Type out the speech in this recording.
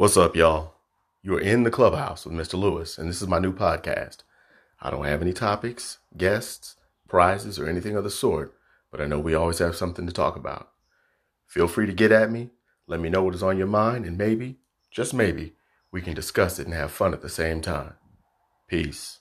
What's up, y'all? You are in the clubhouse with Mr. Lewis, and this is my new podcast. I don't have any topics, guests, prizes, or anything of the sort, but I know we always have something to talk about. Feel free to get at me, let me know what is on your mind, and maybe, just maybe, we can discuss it and have fun at the same time. Peace.